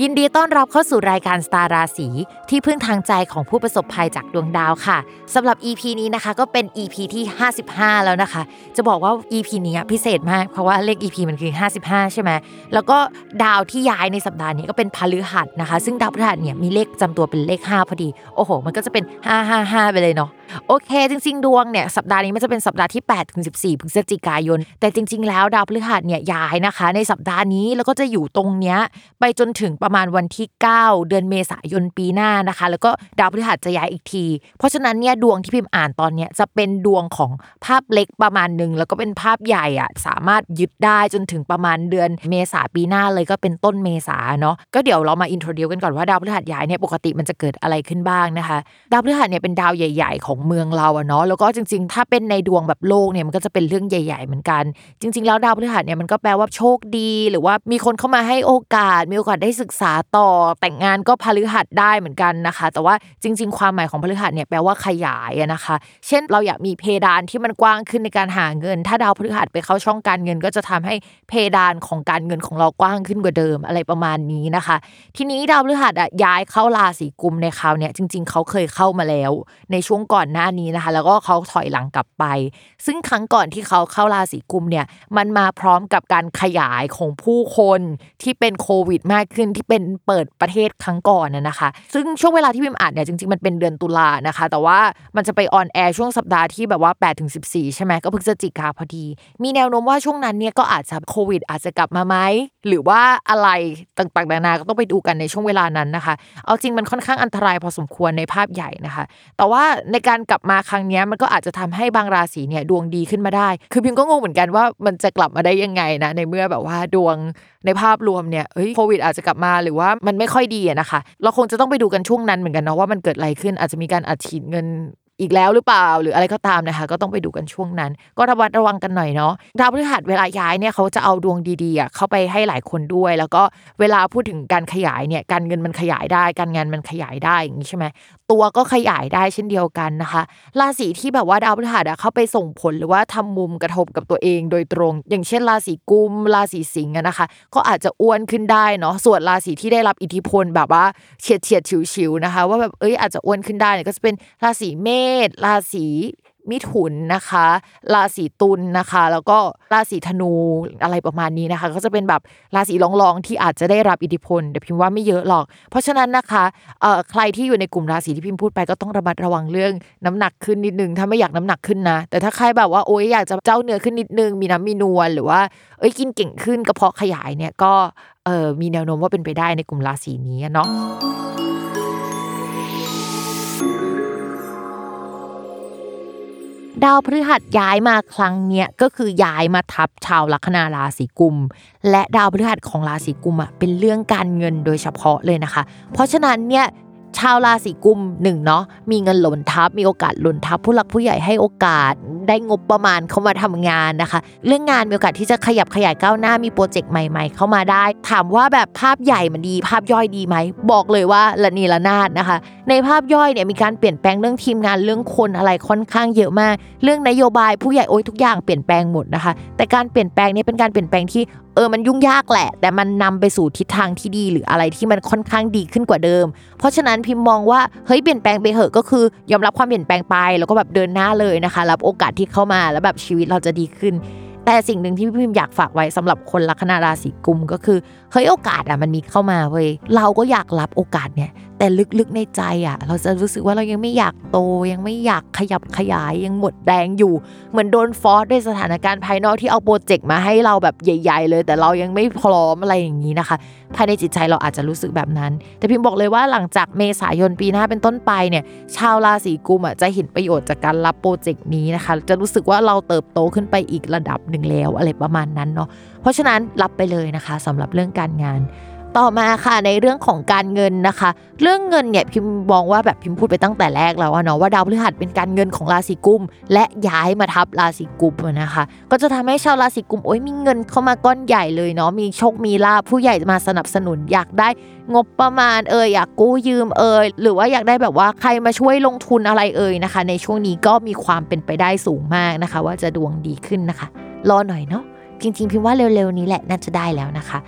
ยินดีต้อนรับเข้าสู่รายการสตาร์ราศีที่พึ่งทางใจของผู้ประสบภัยจากดวงดาวค่ะสำหรับ EP นี้นะคะก็เป็น EP ที่ 55 แล้วนะคะ จะบอกว่า EP นี้พิเศษมากเพราะว่าเลข EP มันคือ 55 ใช่ไหมแล้วก็ดาวที่ย้ายในสัปดาห์นี้ก็เป็นพฤหัสนะคะ ซึ่งดาวพฤหัสเนี่ยมีเลขจำตัวเป็นเลข 5 พอดี โอ้โห มันก็จะเป็น 555 ไปเลยเนาะโอเค จริง ๆ ดวงเนี่ยสัปดาห์นี้มันจะเป็นสัปดาห์ที่8ถึง14พฤศจิกายน แต่จริง ๆ แล้วดาวพฤหัสเนี่ยย้ายนะคะ ในสัปดาห์นี้แล้วก็จะอยู่ตรงเนี้ยไปจนถึงประมาณวันที่ 9 เดือนเมษายนปีหน้านะคะ แล้วก็ดาวพฤหัสจะย้ายอีกที เพราะฉะนั้นเนี่ยดวงที่พิมพ์อ่านตอนเนี้ยจะเป็นดวงของภาพเล็กประมาณหนึ่งแล้วก็เป็นภาพใหญ่อะสามารถยึดได้จนถึงประมาณเดือนเมษาปีหน้าเลยก็เป็นต้นเมษาเนาะก็เดี๋ยวเรามาอินโทรดิวกันก่อนว่าดาวพฤหัสย้ายเนี่ยปกติมันจะเกิดอะไรขึ้นบ้างนะคะ ดาวพฤหัสเนี่ยเป็นดาวใหญ่ ๆ ของเมืองเราอะเนาะแล้วก็จริง ๆ ถ้าเป็นในดวงแบบโลกเนี่ยมันก็จะเป็นเรื่องใหญ่ ๆ เหมือนกัน จริง ๆ แล้วดาวพฤหัสเนี่ยมันก็แปลว่าโชคดี หรือว่ามีคนเข้ามาให้โอกาสมีโอกาสได้ศึกษาต่อแต่งงานก็พฤหัสได้เหมือนกันนะคะ แต่ว่าจริง ๆ ความหมายของพฤหัสเนี่ยแปลว่าขยายนะคะ เช่นเราอยากมีเพดานที่มันกว้างขึ้นในการหาเงิน ถ้าดาวพฤหัสไปเข้าช่องการเงิน ก็จะทำให้เพดานของการเงินของเรากว้างขึ้นกว่าเดิมอะไรประมาณนี้นะคะ ทีนี้ดาวพฤหัสอะย้ายเข้าราศีกุมในคราวเนี้ยจริง ๆ เขาเคยเข้ามาแล้ว ในช่วงก่อนหน้านี้นะคะ แล้วก็เขาถอยหลังกลับไป ซึ่งครั้งก่อนที่เขาเข้าราศีกุมเนี่ยมันมาพร้อมกับการขยายของผู้คนที่เป็นโควิดมากขึ้นที่เป็นเปิดประเทศครั้งก่อนนะนะคะ ซึ่งช่วงเวลาที่พิมอ่านเนี่ยจริงๆมันเป็นเดือนตุลานะคะ แต่ว่ามันจะไป on air ช่วงสัปดาห์ที่แบบว่า8ถึง14ใช่ไหมก็พฤศจิกาพอดี มีแนวโน้มว่าช่วงนั้นเนี่ยก็อาจจะโควิด อาจจะกลับมาไหมหรือว่าอะไรต่างๆนานาก็ต้องไปดูกันในช่วงเวลานั้นนะคะ เอาจริงมันค่อนข้างอันตรายพอสมควรในภาพใหญ่นะคะ แต่ว่าในการกลับมาครั้งนี้มันก็อาจจะทำให้บางราศีเนี่ยดวงดีขึ้นมาได้ คือพิมก็งงเหมือนกันว่ามันจะกลับมาได้ยังไงนะในเมื่อแบบว่าดวงในภาพรวมเนี่ยเฮ้ยโควิดอาจจะกลับมาหรือว่ามันไม่ค่อยดีอะนะคะ เราคงจะต้องไปดูกันช่วงนั้นเหมือนกันเนาะว่ามันเกิดอะไรขึ้นอาจจะมีการอัดฉีดเงิน อีกแล้วหรือเปล่าหรืออะไรก็ตามนะคะ ก็ต้องไปดูกันช่วงนั้น ก็ระวัดระวังกันหน่อยเนาะดาวพฤหัสเวลาย้ายเนี่ยเขาจะเอาดวงดีๆเข้าไปให้หลายคนด้วย แล้วก็เวลาพูดถึงการขยายเนี่ยการเงินมันขยายได้ การงานมันขยายได้อย่างนี้ใช่ไหมตัวก็ขยายได้เช่นเดียวกันนะคะราศีที่แบบว่าดาวพฤหัสเข้าไปส่งผลหรือว่าทำมุมกระทบกับตัวเองโดยตรง อย่างเช่นราศีกุมราศีสิงห์นะคะ ก็อาจจะอ้วนขึ้นได้เนาะส่วนราศีที่ได้รับอิทธิพลแบบว่าเฉียดเฉียดฉิวๆนะคะ ว่าแบบเอ้ยอาจจะอ้วนขึ้นได้เนี่ยก็จะเป็นราศีเมษราศีมิถุนนะคะ ราศีตุลนะคะ แล้วก็ราศีธนูอะไรประมาณนี้นะคะ ก็จะเป็นแบบราศีรองๆที่อาจจะได้รับอิทธิพลแต่พิมพ์ว่าไม่เยอะหรอก เพราะฉะนั้นนะคะเอ่อใครที่อยู่ในกลุ่มราศีที่พิมพ์พูดไปก็ต้องระมัดระวังเรื่องน้ำหนักขึ้นนิดนึงถ้าไม่อยากน้ำหนักขึ้นนะ แต่ถ้าใครแบบว่าโอ๊ยอยากจะเจ้าเนื้อขึ้นนิดนึง มีน้ำมีนวลหรือว่าเอ้ยกินเก่งขึ้นกระเพาะขยายเนี่ยก็เออมีแนวโน้มว่าเป็นไปได้ในกลุ่มราศีนี้เนาะ ดาวพฤหัสย้ายมาครั้งเนี้ยก็คือย้ายมาทับชาวลัคนาราศีกุม และดาวพฤหัสของราศีกุมอะเป็นเรื่องการเงินโดยเฉพาะเลยนะคะ เพราะฉะนั้นเนี่ยชาวราศีกุมหนึ่งเนาะมีเงินหล่นทับมีโอกาสหล่นทับผู้หลักผู้ใหญ่ให้โอกาส ได้งบประมาณเข้ามาทำงานนะคะ เรื่องงานมีโอกาสที่จะขยับขยายก้าวหน้ามีโปรเจกต์ใหม่ ๆ เข้ามาได้ ถามว่าแบบภาพใหญ่มันดี ภาพย่อยดีไหม บอกเลยว่าละนีละนาดนะคะ ในภาพย่อยเนี่ยมีการเปลี่ยนแปลงเรื่องทีมงานเรื่องคนอะไรค่อนข้างเยอะมาก เรื่องนโยบายผู้ใหญ่โอ้ยทุกอย่างเปลี่ยนแปลงหมดนะคะ แต่การเปลี่ยนแปลงนี้เป็นการเปลี่ยนแปลงที่เออ มันยุ่งยากแหละ แต่มันนำไปสู่ทิศทางที่ดีหรืออะไรที่มันค่อนข้างดีขึ้นกว่าเดิม เพราะฉะนั้นพิมพ์มองว่า เฮ้ย เปลี่ยนแปลงไปเหอะก็คือยอมรับความเปลี่ยนแปลงไป แล้วก็แบบเดินหน้าเลยนะคะ รับโอกาสที่เข้ามาแล้วแบบชีวิตเราจะดีขึ้น แต่สิ่งหนึ่งที่พี่พิมอยากฝากไว้สำหรับคนลัคนาราศีกุมก็คือเฮ้ยโอกาสอะมันมีเข้ามาเว้ยเราก็อยากรับโอกาสเนี่ย แต่ลึกๆในใจอะ เราจะรู้สึกว่าเรายังไม่อยากโตยังไม่อยากขยับขยายยังหมดแรงอยู่ เหมือนโดนฟอสด้วยสถานการณ์ภายนอกที่เอาโปรเจกต์มาให้เราแบบใหญ่ ๆ เลย แต่เรายังไม่พร้อมอะไรอย่างนี้นะคะ ภายในจิตใจเราอาจจะรู้สึกแบบนั้น แต่พิมบอกเลยว่าหลังจากเมษายนปีหน้าเป็นต้นไปเนี่ย ชาวราศีกุมอะจะเห็นประโยชน์จากการรับโปรเจกต์นี้นะคะ จะรู้สึกว่าเราเติบโตขึ้นไปอีกระดับหนึ่งแล้วอะไรประมาณนั้นเนาะเพราะฉะนั้นรับไปเลยนะคะสำหรับเรื่องการงาน ต่อมาค่ะในเรื่องของการเงินนะคะ เรื่องเงินเนี่ยพิมมองว่าแบบพิมพูดไปตั้งแต่แรกแล้วเนาะว่าดาวพฤหัสเป็นการเงินของราศีกุม และย้ายมาทับราศีกุมนะคะ ก็จะทำให้ชาวราศีกุมโอ้ยมีเงินเข้ามาก้อนใหญ่เลยเนาะมีโชคมีลาภผู้ใหญ่มาสนับสนุนอยากได้งบประมาณเอยอยากกู้ยืมเอยหรือว่าอยากได้แบบว่าใครมาช่วยลงทุนอะไรเอยนะคะ ในช่วงนี้ก็มีความเป็นไปได้สูงมากนะคะ ว่าจะดวงดีขึ้นนะคะ รอหน่อยเนาะจริงๆพิมว่าเร็วๆนี้แหละน่าจะได้แล้วนะคะ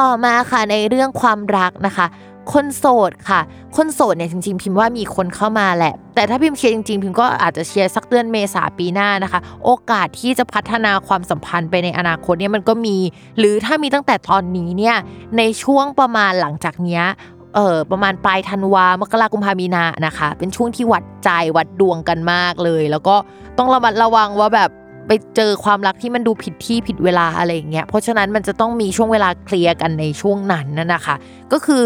ต่อมาค่ะในเรื่องความรักนะคะ คนโสดค่ะ คนโสดเนี่ยจริงๆ พิมพ์ว่ามีคนเข้ามาแหละ แต่ถ้าพิมพ์เชียร์จริงๆ พิมพ์ก็อาจจะเชียร์สักเดือนเมษาปีหน้านะคะ โอกาสที่จะพัฒนาความสัมพันธ์ไปในอนาคตเนี่ยมันก็มี หรือถ้ามีตั้งแต่ตอนนี้เนี่ยในช่วงประมาณหลังจากเนี้ยเออประมาณปลายธันวามกรากุมภามีนานะคะ เป็นช่วงที่วัดใจวัดดวงกันมากเลย แล้วก็ต้องระมัดระวังว่าแบบ ไปเจอความรักที่มันดูผิดที่ผิดเวลาอะไรอย่างเงี้ยเพราะฉะนั้นมันจะต้องมีช่วงเวลาเคลียร์กันในช่วงนั้นนั่นนะคะ ก็คือ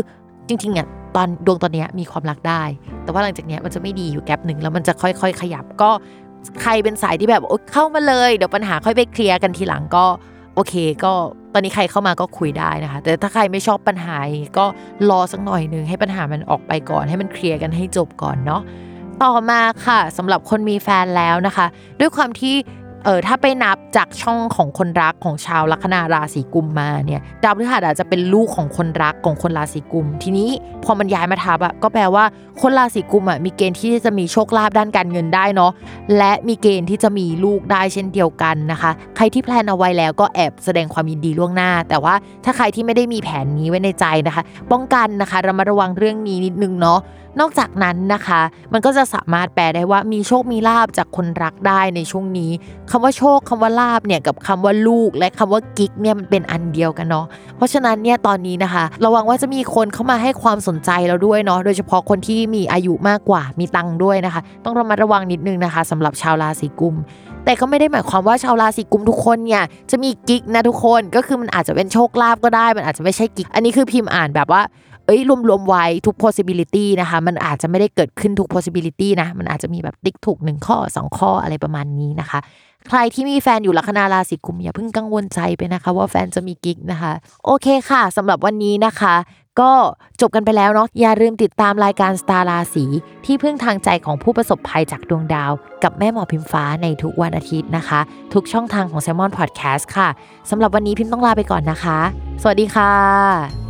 จริงๆอะตอนดวงตอนนี้มีความรักได้ แต่ว่าหลังจากนี้มันจะไม่ดีอยู่แกลบหนึ่งแล้วมันจะค่อย ๆ ขยับก็ใครเป็นสายที่แบบโอ๊ยเข้ามาเลยเดี๋ยวปัญหาค่อยไปเคลียร์กันทีหลังก็โอเค ก็ตอนนี้ใครเข้ามาก็คุยได้นะคะ แต่ถ้าใครไม่ชอบปัญหาก็รอสักหน่อยหนึงให้ปัญหามันออกไปก่อน ให้มันเคลียร์กันให้จบก่อนเนาะต่อมาค่ะสำหรับคนมีแฟนแล้วนะคะ ด้วยความที่ เออถ้าไปนับจากช่องของคนรักของชาวลัคนาราศีกุมมาเนี่ยดาวพฤหัสอาจจะเป็นลูกของคนรักของคนราศีกุม ทีนี้พอมันย้ายมาทับอะก็แปลว่าคนราศีกุมอะมีเกณฑ์ที่จะมีโชคลาภด้านการเงินได้เนาะและมีเกณฑ์ที่จะมีลูกได้เช่นเดียวกันนะคะ ใครที่แพลนเอาไว้แล้วก็แอบแสดงความยินดีล่วงหน้า แต่ว่าถ้าใครที่ไม่ได้มีแผนนี้ไว้ในใจนะคะ ป้องกันนะคะระมัดระวังเรื่องนี้นิดนึงเนาะ นอกจากนั้นนะคะ มันก็จะสามารถแปลได้ว่ามีโชคมีลาบจากคนรักได้ในช่วงนี้คำว่าโชคคำว่าลาบเนี่ยกับคำว่าลูกและคำว่ากิ๊กเนี่ยมันเป็นอันเดียวกันเนาะเพราะฉะนั้นเนี่ยตอนนี้นะคะ ระวังว่าจะมีคนเข้ามาให้ความสนใจเราด้วยเนาะโดยเฉพาะคนที่มีอายุมากกว่ามีตังค์ด้วยนะคะ ต้องระมัดระวังนิดนึงนะคะสำหรับชาวราศีกุมแต่ก็ไม่ได้หมายความว่าชาวราศีกุมทุกคนเนี่ยจะมีกิ๊กนะทุกคนก็คือมันอาจจะเป็นโชคลาภก็ได้ มันอาจจะไม่ใช่กิ๊กอันนี้คือพิมพ์อ่านแบบว่า เอ้ยรวมๆไว้ทุก possibility นะคะ มันอาจจะไม่ได้เกิดขึ้นทุก possibility นะ มันอาจจะมีแบบติ๊กถูกหนึ่งข้อสองข้ออะไรประมาณนี้นะคะ ใครที่มีแฟนอยู่ลัคนาราศีกุมอย่าเพิ่งกังวลใจไปนะคะ ว่าแฟนจะมีกิ๊กนะคะ โอเคค่ะสำหรับวันนี้นะคะ ก็จบกันไปแล้วเนาะอย่าลืมติดตามรายการสตาร์ราศีที่พึ่งทางใจของผู้ประสบภัยจากดวงดาว กับแม่หมอพิมฟ้าในทุกวันอาทิตย์นะคะ ทุกช่องทางของ s ซ l m o n Podcast ค่ะสำหรับวันนี้พิมพ์ต้องลาไปก่อนนะคะ สวัสดีค่ะ